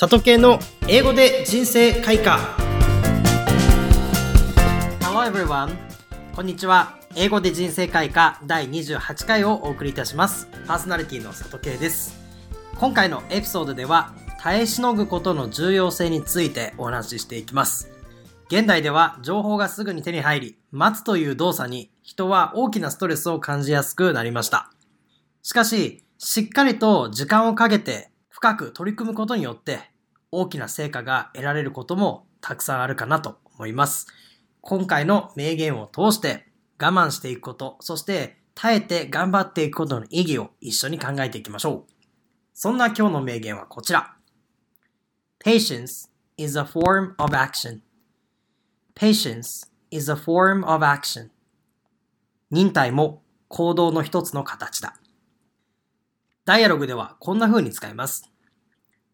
里系の英語で人生開花。Hello everyone. こんにちは。英語で人生開花第28回をお送りいたします。パーソナリティの里系です。今回のエピソードでは耐えしのぐことの重要性についてお話ししていきます。現代では情報がすぐに手に入り待つという動作に人は大きなストレスを感じやすくなりました。しかししっかりと時間をかけて深く取り組むことによって大きな成果が得られることもたくさんあるかなと思います。今回の名言を通して我慢していくこと、そして耐えて頑張っていくことの意義を一緒に考えていきましょう。そんな今日の名言はこちら。Patience is a form of action. Patience is a form of action. 忍耐も行動の一つの形だ。ダイアログではこんな風に使います。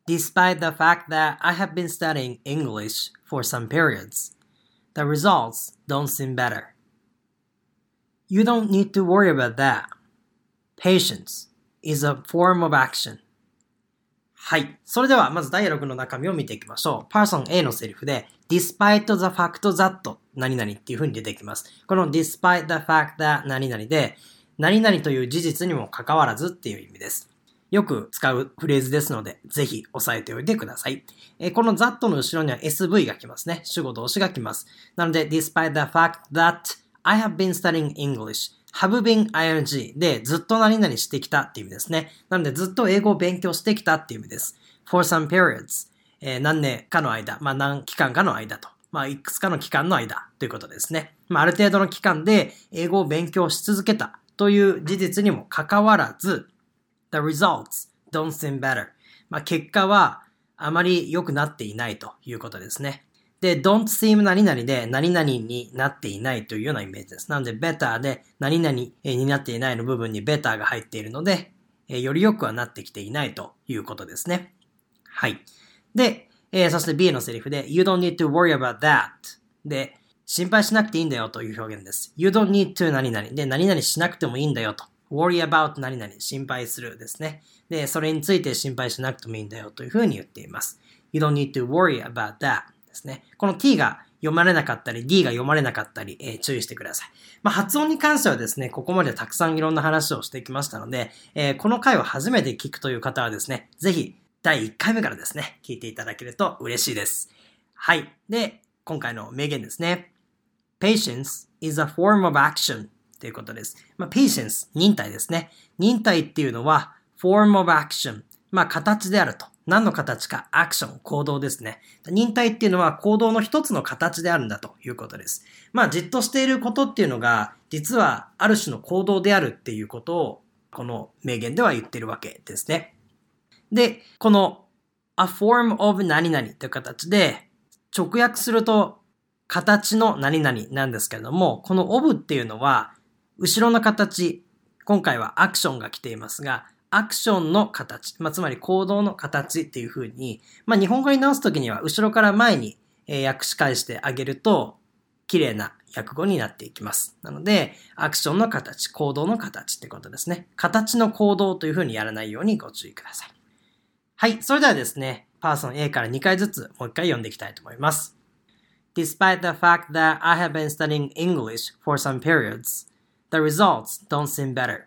Despite the fact that I have been studying English for some periods, the results don't seem better. You don't need to worry about that. Patience is a form of action. はい。それでは、まずダイアログの中身を見ていきましょう。パーソン A のセリフで、despite the fact that 何々っていう風に出てきます。この despite the fact that 何々で、何々という事実にもかかわらずっていう意味です。よく使うフレーズですので、ぜひ押さえておいてください。えこの that の後ろには SV が来ますね。主語動詞が来ます。なので、despite the fact that I have been studying English have been ing でずっと何々してきたっていう意味ですね。なのでずっと英語を勉強してきたっていう意味です。for some periods えー、何年かの間、まあ何期間かの間と。まあ、いくつかの期間の間ということですね。まあ、ある程度の期間で英語を勉強し続けたという事実にもかかわらず、the results don't seem better. まあ、結果はあまり良くなっていないということですね。で、don't seem 何々で何々になっていないというようなイメージです。なので、better で何々になっていないの部分に better が入っているので、より良くはなってきていないということですね。はい。で、えー、そして B のセリフで You don't need to worry about that で、心配しなくていいんだよという表現です。You don't need to 何々で何々しなくてもいいんだよと。Worry about 何々、心配するですね。で、それについて心配しなくてもいいんだよというふうに言っています。You don't need to worry about that ですね。この t が読まれなかったり、d が読まれなかったり、えー、注意してください。まあ、発音に関してはですね、ここまでたくさんいろんな話をしてきましたので、えー、この回を初めて聞くという方はですね、ぜひ第1回目からですね、聞いていただけると嬉しいです。はい。で、今回の名言ですね。Patience is a form of action ということです。まあ、patience、忍耐ですね。忍耐っていうのは form of action。まあ、形であると。何の形か、アクション、行動ですね。忍耐っていうのは行動の一つの形であるんだということです。まあ、じっとしていることっていうのが、実はある種の行動であるっていうことを、この名言では言ってるわけですね。で、この a form of 何々という形で、直訳すると形の何々なんですけれども、この of っていうのは、後ろの形、今回はアクションが来ていますが、アクションの形、まあ、つまり行動の形っていう風に、まあ、日本語に直すときには後ろから前に、訳し返してあげると、綺麗な訳語になっていきます。なので、アクションの形、行動の形ってことですね。形の行動という風にやらないようにご注意ください。はい、それではですね、パーソン A から2回ずつもう1回読んでいきたいと思います。Despite the fact that I have been studying English for some periods, the results don't seem better.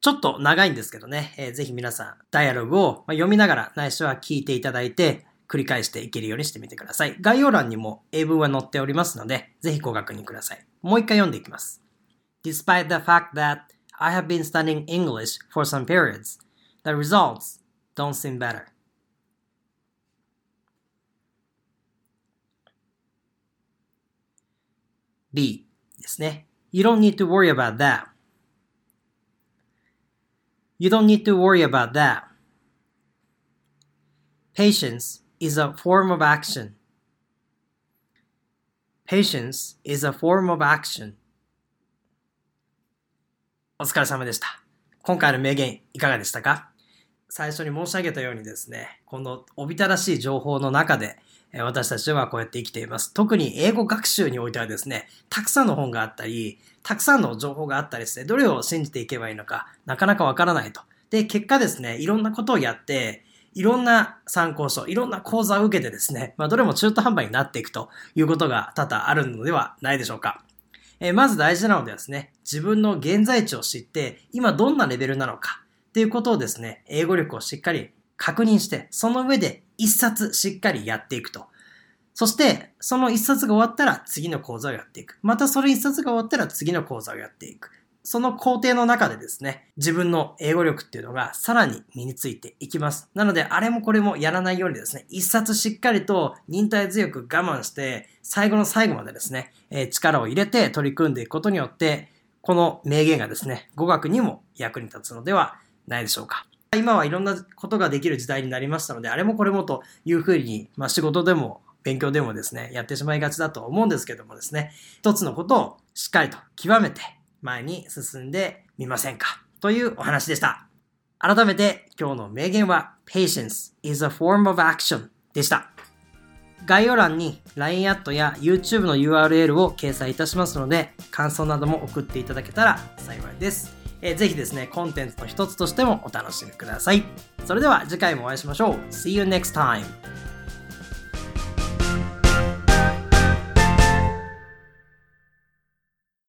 ちょっと長いんですけどね、えー、ぜひ皆さん、ダイアログを読みながら、ないしは聞いていただいて、繰り返していけるようにしてみてください。概要欄にも英文は載っておりますので、ぜひご確認ください。もう一回読んでいきます。Despite the fact that I have been studying English for some periods, the results don't seem better. B ですね。You don't need to worry about that. You don't need to worry about that. Patience is a form of action. Patience is a form of action. お疲れ様でした。今回の名言いかがでしたか 最初に申し上げたようにですね、このおびただしい情報の中で、私たちはこうやって生きています。特に英語学習においてはですね、たくさんの本があったり、たくさんの情報があったりですね、どれを信じていけばいいのか、なかなかわからないと。で、結果ですね、いろんなことをやって、いろんな参考書、いろんな講座を受けてですね、まあ、どれも中途半端になっていくということが多々あるのではないでしょうか。えー、まず大事なのではですね、自分の現在地を知って、今どんなレベルなのかっていうことをですね、英語力をしっかり確認して、その上で一冊しっかりやっていくと。そして、その一冊が終わったら次の講座をやっていく。またそれ一冊が終わったら次の講座をやっていく。その工程の中でですね、自分の英語力っていうのがさらに身についていきます。なので、あれもこれもやらないようにですね、一冊しっかりと忍耐強く我慢して、最後の最後までですね、えー、力を入れて取り組んでいくことによって、この名言がですね、語学にも役に立つのではないでしょうか。今はいろんなことができる時代になりましたので、あれもこれもというふうに、まあ仕事でも勉強でもですね、やってしまいがちだと思うんですけどもですね、一つのことをしっかりと極めて前に進んでみませんかというお話でした。改めて今日の名言は Patience is a form of action でした。概要欄に LINE アットや YouTube の URL を掲載いたしますので、感想なども送っていただけたら幸いです。えー、ぜひですね、コンテンツの一つとしてもお楽しみください。それでは次回もお会いしましょう。See you next time!